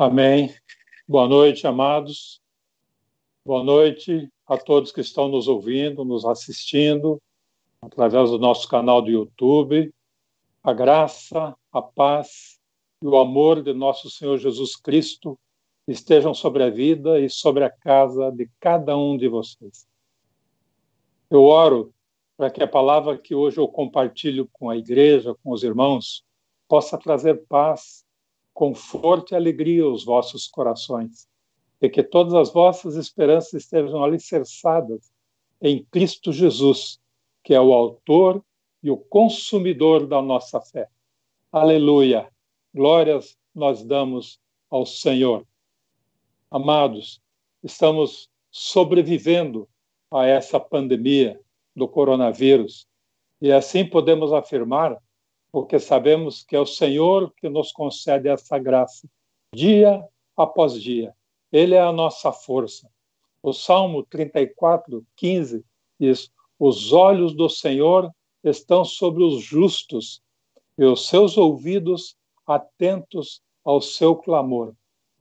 Amém. Boa noite, amados. Boa noite a todos que estão nos ouvindo, nos assistindo através do nosso canal do YouTube. A graça, a paz e o amor de nosso Senhor Jesus Cristo estejam sobre a vida e sobre a casa de cada um de vocês. Eu oro para que a palavra que hoje eu compartilho com a igreja, com os irmãos, possa trazer paz, conforto e alegria aos vossos corações, e que todas as vossas esperanças estejam alicerçadas em Cristo Jesus, que é o autor e o consumidor da nossa fé. Aleluia! Glórias nós damos ao Senhor. Amados, estamos sobrevivendo a essa pandemia do coronavírus. E assim podemos afirmar, porque sabemos que é o Senhor que nos concede essa graça, dia após dia. Ele é a nossa força. O Salmo 34, 15 diz: Os olhos do Senhor estão sobre os justos e os seus ouvidos atentos ao seu clamor.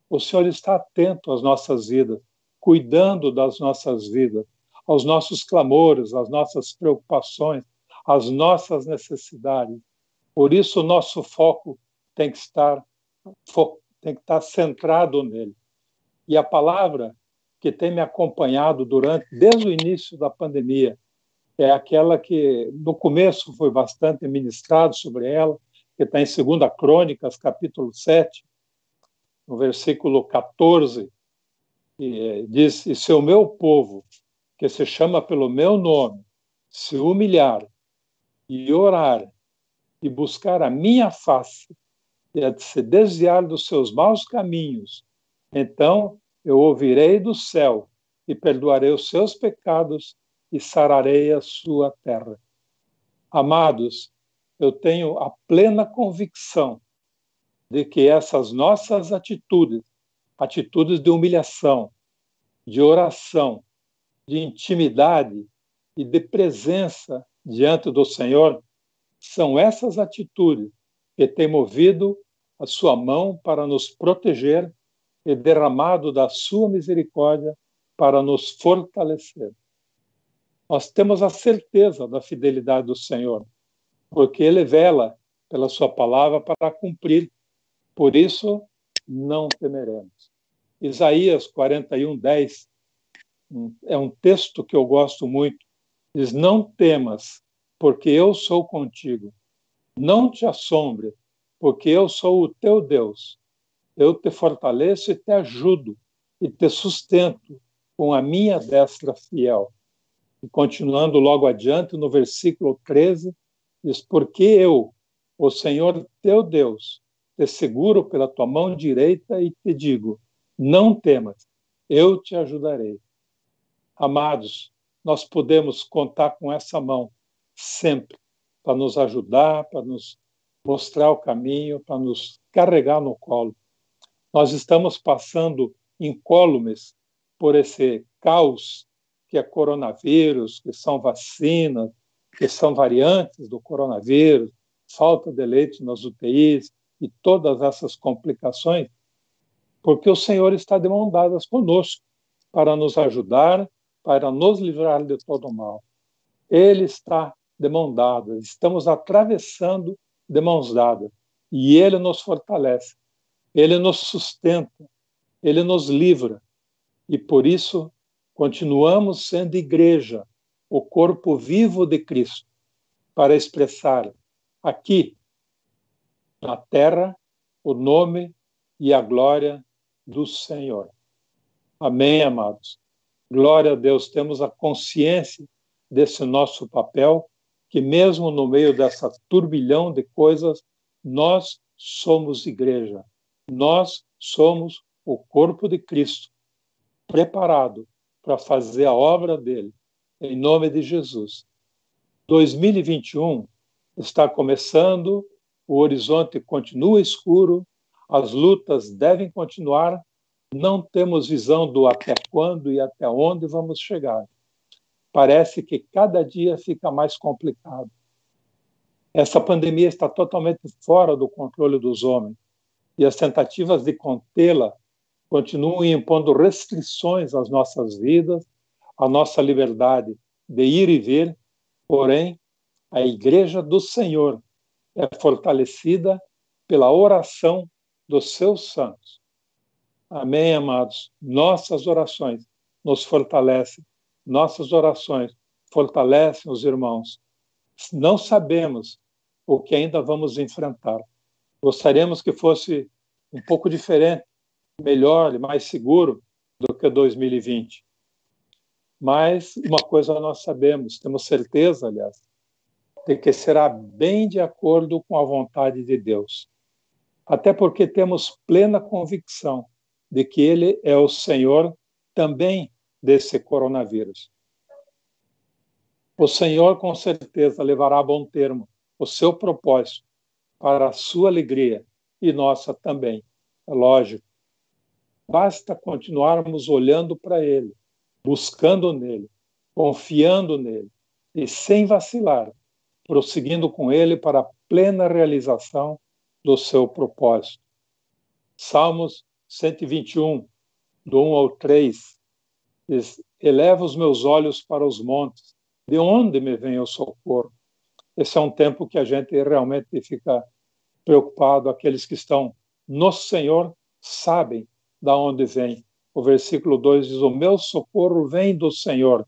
O Senhor está atento às nossas vidas, cuidando das nossas vidas aos nossos clamores, às nossas preocupações, às nossas necessidades. Por isso, o nosso foco tem que estar, tem que estar centrado nele. E a palavra que tem me acompanhado durante, desde o início da pandemia, é aquela que no começo foi bastante ministrado sobre ela, que está em 2 Crônicas, capítulo 7, no versículo 14, e diz: E se o meu povo, que se chama pelo meu nome, se humilhar e orar e buscar a minha face e se desviar dos seus maus caminhos, então eu ouvirei do céu e perdoarei os seus pecados e sararei a sua terra. Amados, eu tenho a plena convicção de que essas nossas atitudes, atitudes de humilhação, de oração, de intimidade e de presença diante do Senhor, são essas atitudes que têm movido a sua mão para nos proteger e derramado da sua misericórdia para nos fortalecer. Nós temos a certeza da fidelidade do Senhor, porque ele vela pela sua palavra para cumprir. Por isso, não temeremos. Isaías 41, 10 é um texto que eu gosto muito. Diz: Não temas, porque eu sou contigo. Não te assombre, porque eu sou o teu Deus. Eu te fortaleço e te ajudo e te sustento com a minha destra fiel. E continuando logo adiante, no versículo 13, diz: Porque eu, o Senhor teu Deus, te seguro pela tua mão direita e te digo: Não temas, eu te ajudarei. Amados, nós podemos contar com essa mão sempre para nos ajudar, para nos mostrar o caminho, para nos carregar no colo. Nós estamos passando incólumes por esse caos que é coronavírus, que são vacinas, que são variantes do coronavírus, falta de leite nas UTIs e todas essas complicações, porque o Senhor está de mão dadas conosco para nos ajudar para nos livrar de todo o mal. Ele está de mão dada, estamos atravessando de mãos dadas, e ele nos fortalece, ele nos sustenta, ele nos livra, e por isso continuamos sendo igreja, o corpo vivo de Cristo, para expressar aqui na terra o nome e a glória do Senhor. Amém, amados. Glória a Deus, temos a consciência desse nosso papel, que mesmo no meio dessa turbilhão de coisas, nós somos igreja, nós somos o corpo de Cristo, preparado para fazer a obra dele, em nome de Jesus. 2021 está começando, o horizonte continua escuro, as lutas devem continuar, não temos visão do até quando e até onde vamos chegar. Parece que cada dia fica mais complicado. Essa pandemia está totalmente fora do controle dos homens. e as tentativas de contê-la continuam impondo restrições às nossas vidas, à nossa liberdade de ir e vir, porém, a Igreja do Senhor é fortalecida pela oração dos seus santos. Amém, amados? Nossas orações nos fortalecem, nossas orações fortalecem os irmãos. Não sabemos o que ainda vamos enfrentar. Gostaríamos que fosse um pouco diferente, melhor e mais seguro do que 2020. Mas uma coisa nós sabemos, temos certeza, aliás, de que será bem de acordo com a vontade de Deus. Até porque temos plena convicção de que Ele é o Senhor também desse coronavírus. O Senhor, com certeza, levará a bom termo o seu propósito para a sua alegria e nossa também. É lógico. Basta continuarmos olhando para Ele, buscando nele, confiando nele e sem vacilar, prosseguindo com Ele para a plena realização do seu propósito. Salmos 121, do 1 ao 3, diz: Eleva os meus olhos para os montes, de onde me vem o socorro? Esse é um tempo que a gente realmente fica preocupado. Aqueles que estão no Senhor sabem da onde vem. O versículo 2 diz: O meu socorro vem do Senhor,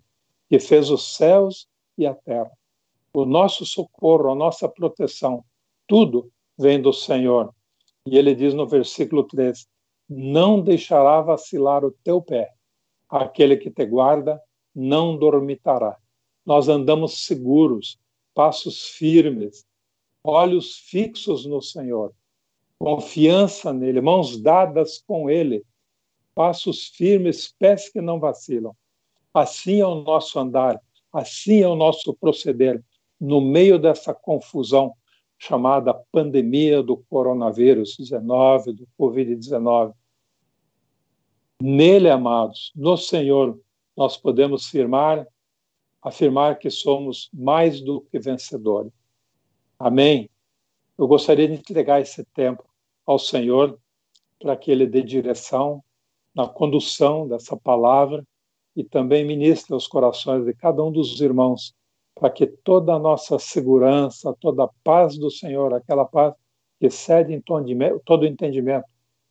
que fez os céus e a terra. O nosso socorro, a nossa proteção, tudo vem do Senhor. E ele diz no versículo 3: Não deixará vacilar o teu pé, aquele que te guarda não dormitará. Nós andamos seguros, passos firmes, olhos fixos no Senhor, confiança nele, mãos dadas com ele, passos firmes, pés que não vacilam. Assim é o nosso andar, assim é o nosso proceder no meio dessa confusão chamada pandemia do coronavírus 19, do Covid-19. Nele, amados, no Senhor, nós podemos firmar afirmar que somos mais do que vencedores. Amém? Eu gostaria de entregar esse tempo ao Senhor para que Ele dê direção na condução dessa palavra e também ministre os corações de cada um dos irmãos, para que toda a nossa segurança, toda a paz do Senhor, aquela paz que excede em todo entendimento,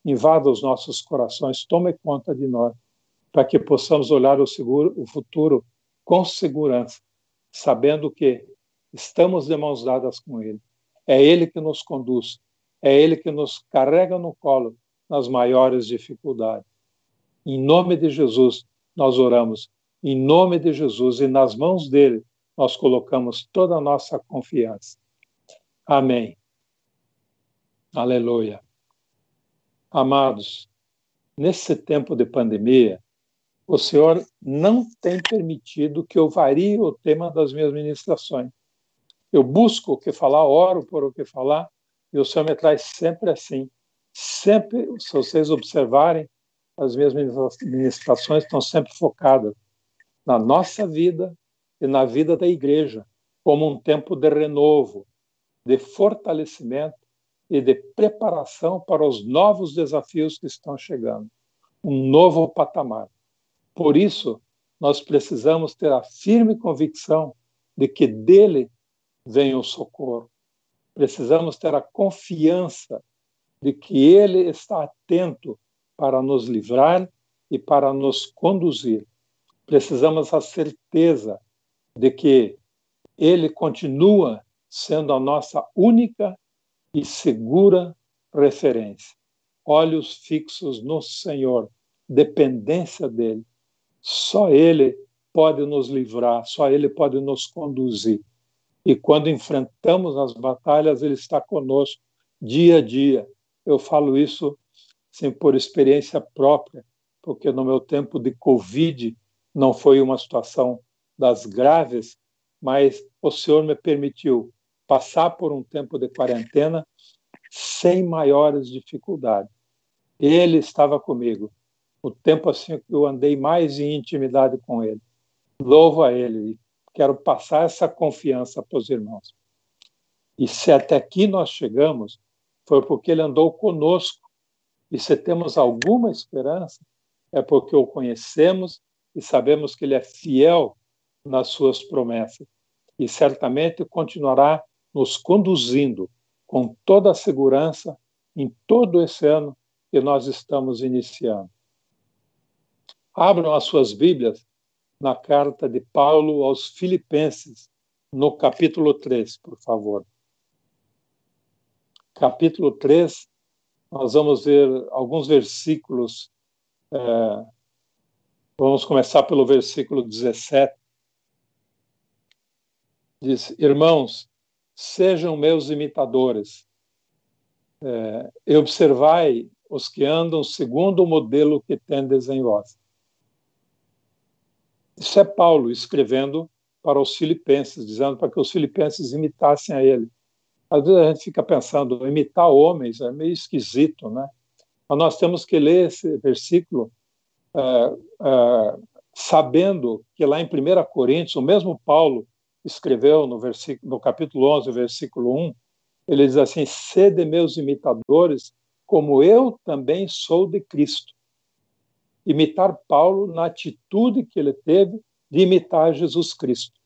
invada os nossos corações, tome conta de nós, para que possamos olhar o, seguro, o futuro com segurança, sabendo que estamos de mãos dadas com Ele. É Ele que nos conduz, é Ele que nos carrega no colo nas maiores dificuldades. Em nome de Jesus, nós oramos. Em nome de Jesus e nas mãos dele, nós colocamos toda a nossa confiança. Amém. Aleluia. Amados, nesse tempo de pandemia, o Senhor não tem permitido que eu varie o tema das minhas ministrações. Eu busco o que falar, oro por o que falar, e o Senhor me traz sempre assim. Sempre, se vocês observarem, as minhas ministrações estão sempre focadas na nossa vida e na vida da igreja, como um tempo de renovo, de fortalecimento e de preparação para os novos desafios que estão chegando. Um novo patamar. Por isso, nós precisamos ter a firme convicção de que dele vem o socorro. Precisamos ter a confiança de que ele está atento para nos livrar e para nos conduzir. Precisamos a certeza de que ele continua sendo a nossa única e segura referência. Olhos fixos no Senhor, dependência dele, só Ele pode nos livrar, só Ele pode nos conduzir. E quando enfrentamos as batalhas, Ele está conosco dia a dia. Eu falo isso sim, por experiência própria, porque no meu tempo de Covid não foi uma situação das graves, mas o Senhor me permitiu passar por um tempo de quarentena sem maiores dificuldades. Ele estava comigo o tempo assim que eu andei mais em intimidade com Ele. Louvo a Ele e quero passar essa confiança para os irmãos. E se até aqui nós chegamos, foi porque Ele andou conosco E se temos alguma esperança, é porque o conhecemos e sabemos que ele é fiel nas suas promessas. E certamente continuará nos conduzindo com toda a segurança em todo esse ano que nós estamos iniciando. Abram as suas Bíblias na carta de Paulo aos Filipenses, no capítulo 3, por favor. Capítulo 3, nós vamos ver alguns versículos. É, vamos começar pelo versículo 17. Diz: Irmãos, sejam meus imitadores, é, e observai os que andam segundo o modelo que tendes em vós. Isso é Paulo escrevendo para os filipenses, dizendo para que os filipenses imitassem a ele. Às vezes a gente fica pensando, imitar homens é meio esquisito, né? Mas nós temos que ler esse versículo é, é, sabendo que lá em 1 Coríntios, o mesmo Paulo escreveu no, versículo, no capítulo 11, versículo 1, ele diz assim: Sede meus imitadores, como eu também sou de Cristo. Imitar Paulo na atitude que ele teve de imitar Jesus Cristo.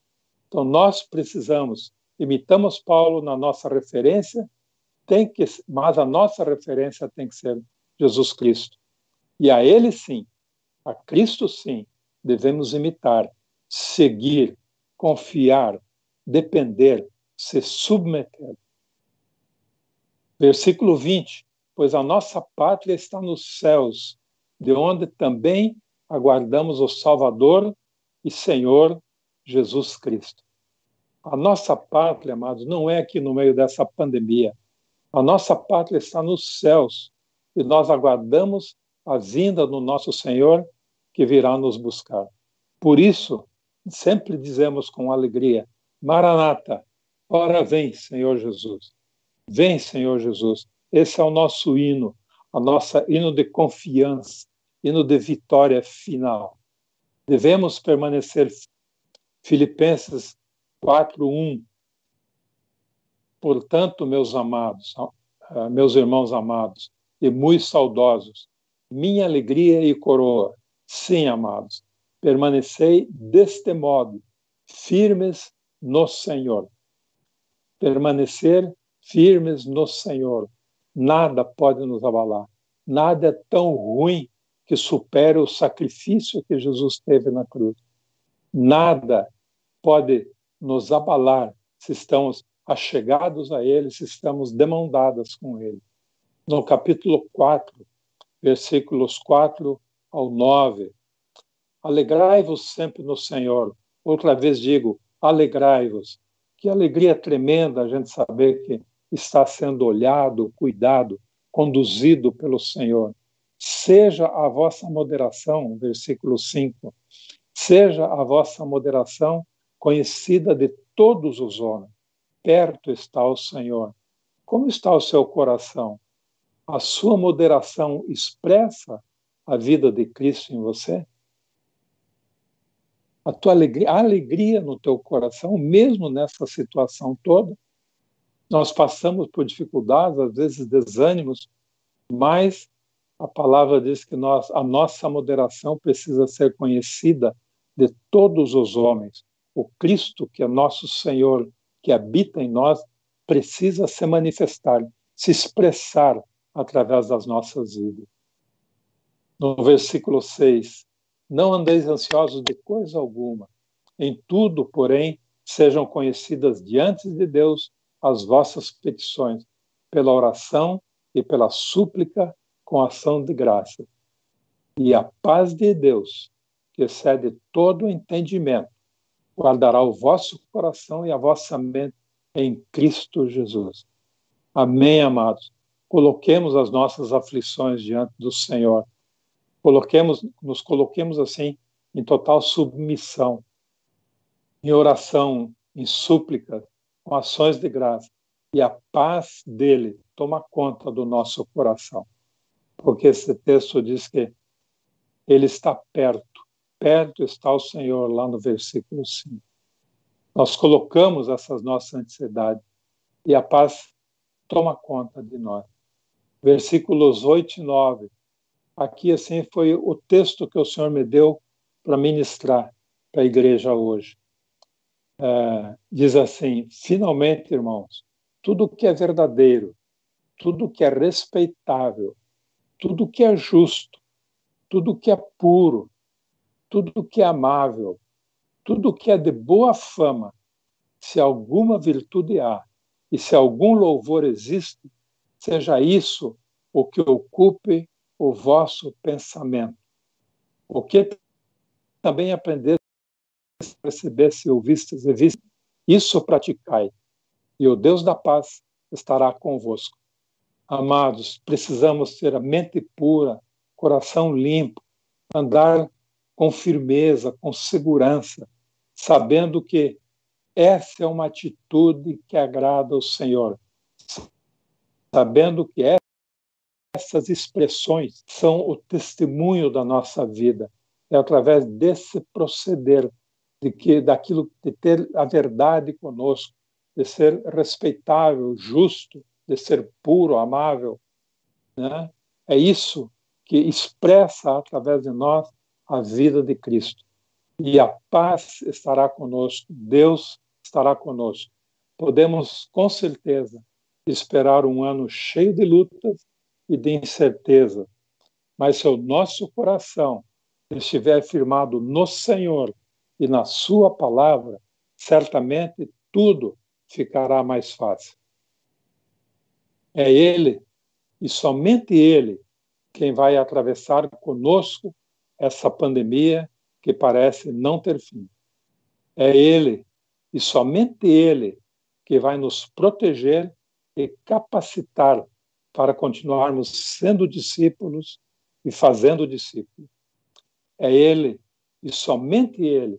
Então, nós precisamos imitamos Paulo na nossa referência, tem que, mas a nossa referência tem que ser Jesus Cristo. E a ele sim, a Cristo sim, devemos imitar, seguir, confiar, depender, se submeter. Versículo 20: Pois a nossa pátria está nos céus, de onde também aguardamos o Salvador e Senhor Jesus Cristo. A nossa pátria, amados, não é aqui no meio dessa pandemia. A nossa pátria está nos céus e nós aguardamos a vinda do nosso Senhor que virá nos buscar. Por isso, sempre dizemos com alegria: Maranata, ora vem, Senhor Jesus. Vem, Senhor Jesus. Esse é o nosso hino, a nossa hino de confiança, hino de vitória final. Devemos permanecer Filipenses 4:1 Portanto, meus amados, meus irmãos amados e muito saudosos, minha alegria e coroa, sim, amados, permanecei deste modo, firmes no Senhor. Permanecer firmes no Senhor. Nada pode nos abalar. Nada é tão ruim que supere o sacrifício que Jesus teve na cruz. Nada pode nos abalar se estamos achegados a Ele, se estamos demandadas com Ele. No capítulo 4, versículos 4 ao 9, alegrai-vos sempre no Senhor. Outra vez digo, alegrai-vos. Que alegria tremenda a gente saber que está sendo olhado, cuidado, conduzido pelo Senhor. Seja a vossa moderação, versículo 5, seja a vossa moderação conhecida de todos os homens. Perto está o Senhor. Como está o seu coração? A sua moderação expressa a vida de Cristo em você? A tua alegria, a alegria no teu coração, mesmo nessa situação toda? Nós passamos por dificuldades, às vezes desânimos, mas a palavra diz que nós, a nossa moderação precisa ser conhecida de todos os homens, o Cristo, que é nosso Senhor, que habita em nós, precisa se manifestar, se expressar através das nossas vidas. No versículo 6, não andeis ansiosos de coisa alguma, em tudo, porém, sejam conhecidas diante de Deus as vossas petições, pela oração e pela súplica com ação de graça. E a paz de Deus, que excede todo o entendimento, guardará o vosso coração e a vossa mente em Cristo Jesus. Amém, amados. Coloquemos as nossas aflições diante do Senhor. Coloquemos, nos coloquemos assim em total submissão, em oração, em súplica, com ações de graça. E a paz dele toma conta do nosso coração. Porque esse texto diz que ele está perto perto está o Senhor, lá no versículo 5. Nós colocamos essas nossas ansiedades e a paz toma conta de nós. versículos 8 e 9. Aqui, assim, foi o texto que o Senhor me deu para ministrar para a igreja hoje. É, diz assim: finalmente, irmãos, tudo que é verdadeiro, tudo que é respeitável, tudo que é justo, tudo que é puro, tudo que é amável, tudo que é de boa fama, se alguma virtude há e se algum louvor existe, seja isso o que ocupe o vosso pensamento. O que também aprender recebesse, ouvistes e vistes, isso praticai, e o Deus da paz estará convosco. Amados, precisamos ter a mente pura, coração limpo, andar com firmeza, com segurança, sabendo que essa é uma atitude que agrada ao Senhor, sabendo que essas expressões são o testemunho da nossa vida. É através desse proceder de que daquilo de ter a verdade conosco, de ser respeitável, justo, de ser puro, amável, né? É isso que expressa através de nós a vida de Cristo. E a paz estará conosco, Deus estará conosco. Podemos com certeza esperar um ano cheio de lutas e de incerteza, mas se o nosso coração estiver firmado no Senhor e na Sua palavra, certamente tudo ficará mais fácil. É Ele, e somente Ele, quem vai atravessar conosco essa pandemia que parece não ter fim. É Ele, e somente Ele, que vai nos proteger e capacitar para continuarmos sendo discípulos e fazendo discípulos. É Ele, e somente Ele,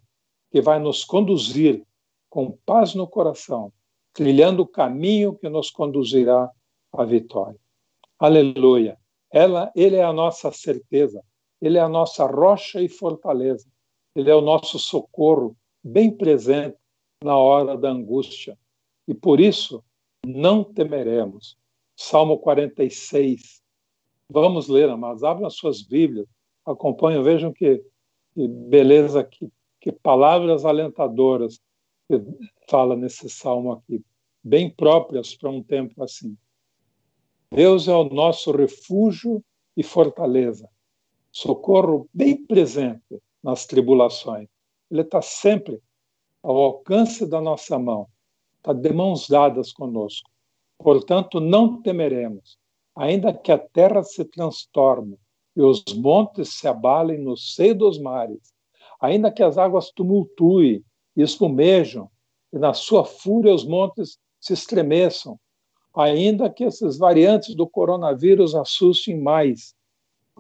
que vai nos conduzir com paz no coração, trilhando o caminho que nos conduzirá à vitória. Aleluia. Ela, ele é a nossa certeza, ele é a nossa rocha e fortaleza, ele é o nosso socorro bem presente na hora da angústia. E por isso não temeremos. Salmo 46. Vamos ler, amados. Abram as suas Bíblias, acompanhem, vejam que, que beleza que que palavras alentadoras que fala nesse salmo aqui, bem próprias para um tempo assim. Deus é o nosso refúgio e fortaleza, socorro bem presente nas tribulações. Ele está sempre ao alcance da nossa mão, está de mãos dadas conosco. Portanto, não temeremos, ainda que a terra se transtorne e os montes se abalem no seio dos mares, ainda que as águas tumultuem e espumejam, e na sua fúria os montes se estremeçam, ainda que esses variantes do coronavírus assustem mais,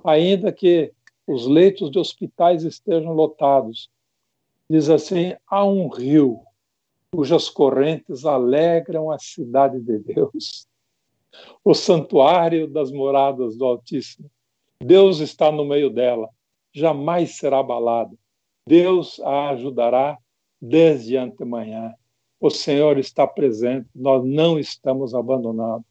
ainda que os leitos de hospitais estejam lotados. Diz assim: há um rio cujas correntes alegram a cidade de Deus, o santuário das moradas do Altíssimo. Deus está no meio dela, jamais será abalada. Deus a ajudará desde antemanhã. O Senhor está presente, nós não estamos abandonados.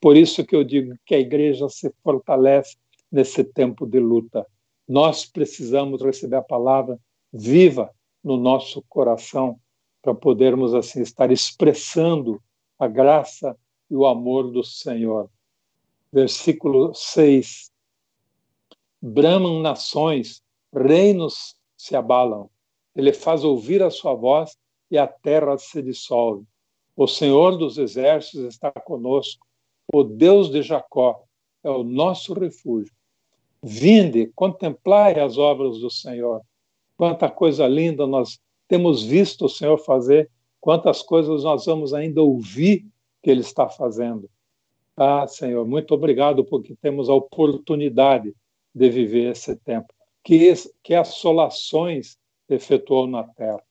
Por isso que eu digo que a igreja se fortalece nesse tempo de luta. Nós precisamos receber a palavra viva no nosso coração para podermos assim estar expressando a graça e o amor do Senhor. Versículo 6. Bramam nações, reinos se abalam. Ele faz ouvir a sua voz e a terra se dissolve. O Senhor dos exércitos está conosco. O Deus de Jacó é o nosso refúgio. Vinde, contemplai as obras do Senhor. Quanta coisa linda nós temos visto o Senhor fazer, quantas coisas nós vamos ainda ouvir que Ele está fazendo. Ah, Senhor, muito obrigado porque temos a oportunidade de viver esse tempo que, que assolações efetuou na terra.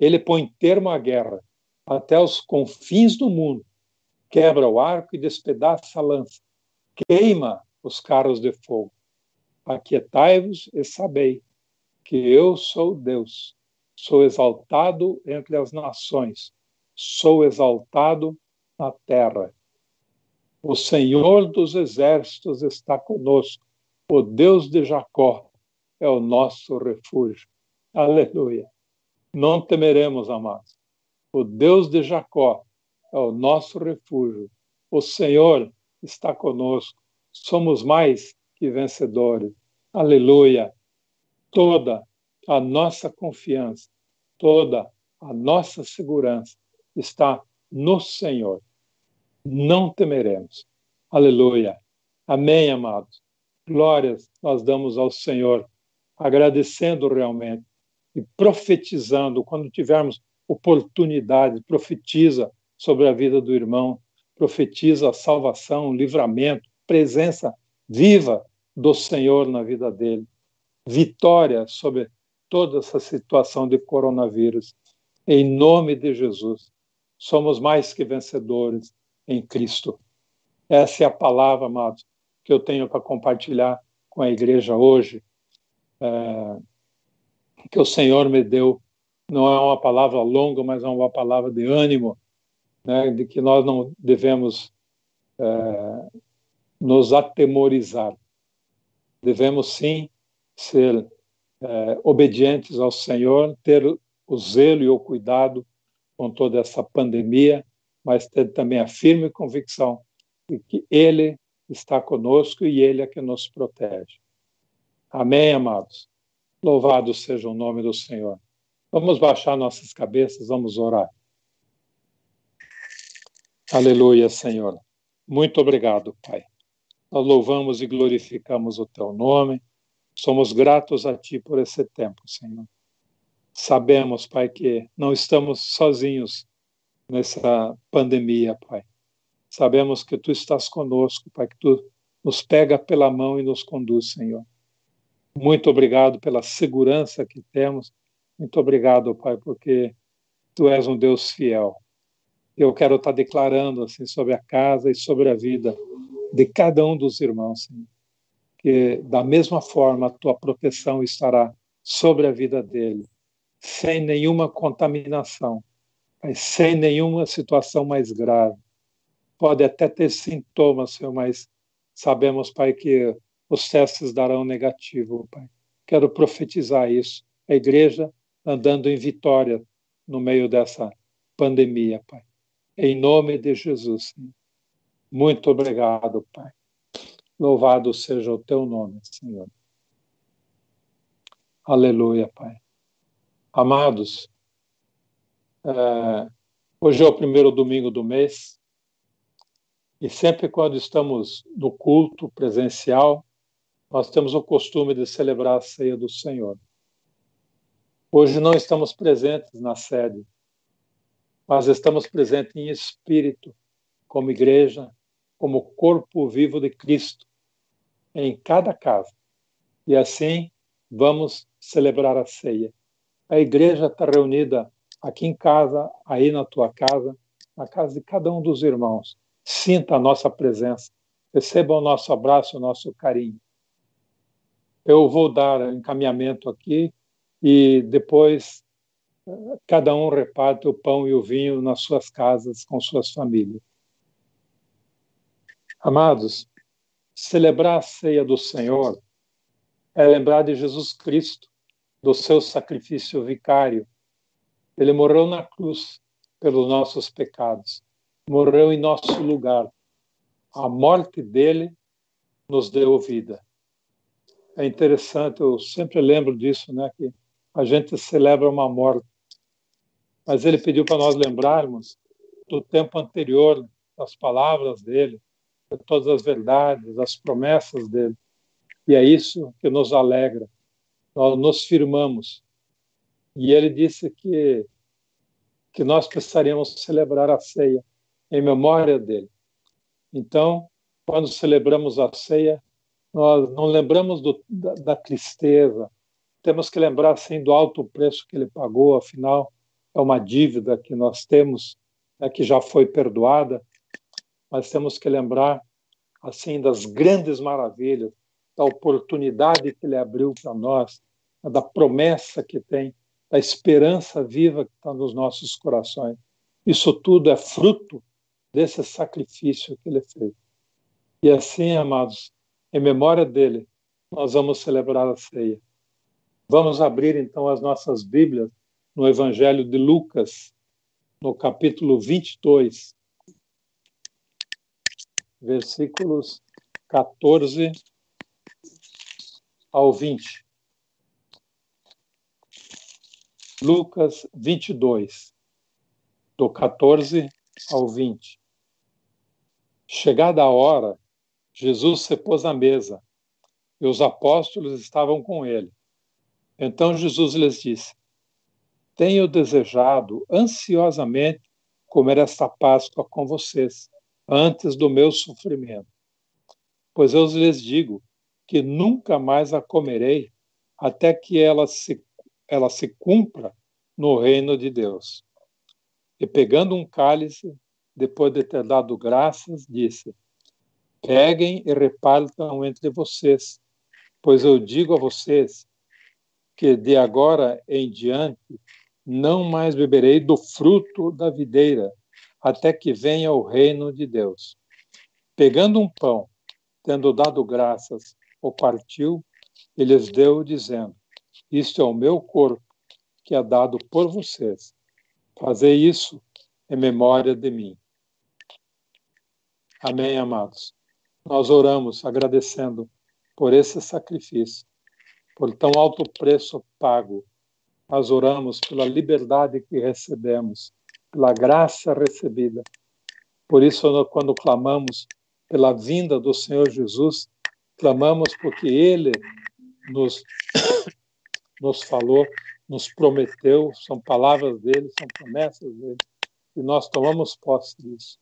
Ele põe termo à guerra até os confins do mundo, quebra o arco e despedaça a lança, queima os carros de fogo. Aquietai-vos e sabei que eu sou Deus, sou exaltado entre as nações, sou exaltado na terra. O Senhor dos exércitos está conosco. O Deus de Jacó é o nosso refúgio. Aleluia. Não temeremos, amados. O Deus de Jacó é o nosso refúgio. O Senhor está conosco. Somos mais que vencedores. Aleluia. Toda a nossa confiança, toda a nossa segurança está no Senhor. Não temeremos. Aleluia. Amém, amados. Glórias nós damos ao Senhor, agradecendo realmente e profetizando quando tivermos oportunidade, profetiza sobre a vida do irmão, profetiza a salvação, livramento, presença viva do Senhor na vida dele, vitória sobre toda essa situação de coronavírus. Em nome de Jesus, somos mais que vencedores em Cristo. Essa é a palavra, amados, que eu tenho para compartilhar com a igreja hoje, é, que o Senhor me deu. Não é uma palavra longa, mas é uma palavra de ânimo, né, de que nós não devemos é, nos atemorizar. Devemos sim ser é, obedientes ao Senhor, ter o zelo e o cuidado com toda essa pandemia, mas ter também a firme convicção de que Ele está conosco e Ele é que nos protege. Amém, amados? Louvado seja o nome do Senhor. Vamos baixar nossas cabeças, vamos orar. Aleluia, Senhor. Muito obrigado, Pai. Nós louvamos e glorificamos o Teu nome Somos gratos a Ti por esse tempo, Senhor. Sabemos, Pai, que não estamos sozinhos nessa pandemia, Pai. Sabemos que Tu estás conosco, Pai, que Tu nos pega pela mão e nos conduz, Senhor. Muito obrigado pela segurança que temos. Muito obrigado, Pai, porque Tu és um Deus fiel. Eu quero estar declarando assim sobre a casa e sobre a vida de cada um dos irmãos, Senhor que da mesma forma a tua proteção estará sobre a vida dele, sem nenhuma contaminação, sem nenhuma situação mais grave. Pode até ter sintomas, Senhor, mas sabemos, Pai, que os testes darão negativo, Pai. Quero profetizar isso. A igreja andando em vitória no meio dessa pandemia, Pai. Em nome de Jesus. Muito obrigado, Pai. Louvado seja o teu nome, Senhor. Aleluia, Pai. Amados, é, hoje é o primeiro domingo do mês e sempre quando estamos no culto presencial, nós temos o costume de celebrar a ceia do Senhor. Hoje não estamos presentes na sede, mas estamos presentes em espírito, como igreja, como corpo vivo de Cristo, em cada casa. E assim vamos celebrar a ceia. A igreja está reunida aqui em casa, aí na tua casa, na casa de cada um dos irmãos. Sinta a nossa presença, receba o nosso abraço, o nosso carinho. Eu vou dar encaminhamento aqui e depois eh, cada um reparte o pão e o vinho nas suas casas com suas famílias. Amados, Celebrar a ceia do Senhor é lembrar de Jesus Cristo, do seu sacrifício vicário. Ele morreu na cruz pelos nossos pecados, morreu em nosso lugar. A morte dele nos deu vida. É interessante, eu sempre lembro disso, né, que a gente celebra uma morte, mas ele pediu para nós lembrarmos do tempo anterior, das palavras dele, todas as verdades, as promessas dele. E é isso que nos alegra. Nós nos firmamos. E ele disse que que nós precisaríamos celebrar a ceia em memória dele. Então, quando celebramos a ceia, nós não lembramos do, da, da, tristeza, temos que lembrar sim do alto preço que ele pagou, afinal, é uma dívida que nós temos, né, que já foi perdoada, mas temos que lembrar assim das grandes maravilhas, da oportunidade que ele abriu para nós, da promessa que tem, da esperança viva que está nos nossos corações. Isso tudo é fruto desse sacrifício que ele fez. E assim, amados, em memória dele, nós vamos celebrar a ceia. Vamos abrir então as nossas Bíblias no Evangelho de Lucas, no capítulo 22, versículos 14 ao 20. Lucas 22, do 14 ao 20. Chegada a hora, Jesus se pôs à mesa e os apóstolos estavam com ele. Então Jesus lhes disse: Tenho desejado ansiosamente comer esta Páscoa com vocês, antes do meu sofrimento. Pois eu lhes digo que nunca mais a comerei até que ela se, ela se cumpra no reino de Deus. E pegando um cálice, depois de ter dado graças, disse: Peguem e repartam entre vocês, pois eu digo a vocês que de agora em diante não mais beberei do fruto da videira, até que venha o reino de Deus. Pegando um pão, tendo dado graças, o partiu e lhes deu, dizendo: Isto é o meu corpo, que é dado por vocês. Fazei isso em memória de mim. Amém, amados. Nós oramos agradecendo por esse sacrifício, por tão alto preço pago. Nós oramos pela liberdade que recebemos, pela graça recebida. Por isso, quando clamamos pela vinda do Senhor Jesus, clamamos porque Ele nos, nos falou, nos prometeu, são palavras dele, são promessas dele, e nós tomamos posse disso.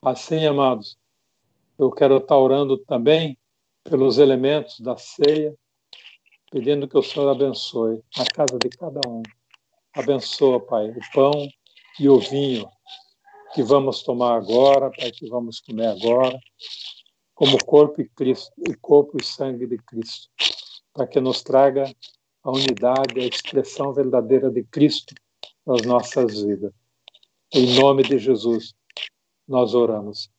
Assim, amados, eu quero estar orando também pelos elementos da ceia, pedindo que o Senhor abençoe a casa de cada um. Abençoa, Pai, o pão e o vinho que vamos tomar agora, Pai, que vamos comer agora, como corpo e Cristo, o corpo e sangue de Cristo, para que nos traga a unidade, a expressão verdadeira de Cristo nas nossas vidas. Em nome de Jesus nós oramos.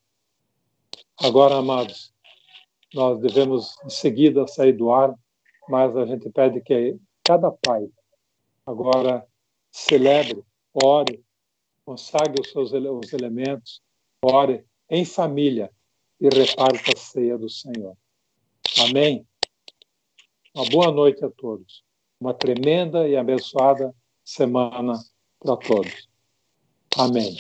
Agora, amados, nós devemos em seguida sair do ar, mas a gente pede que cada pai agora celebre, ore, consagre os seus os elementos, ore em família e reparta a ceia do Senhor. Amém? Uma boa noite a todos. Uma tremenda e abençoada semana para todos. Amém.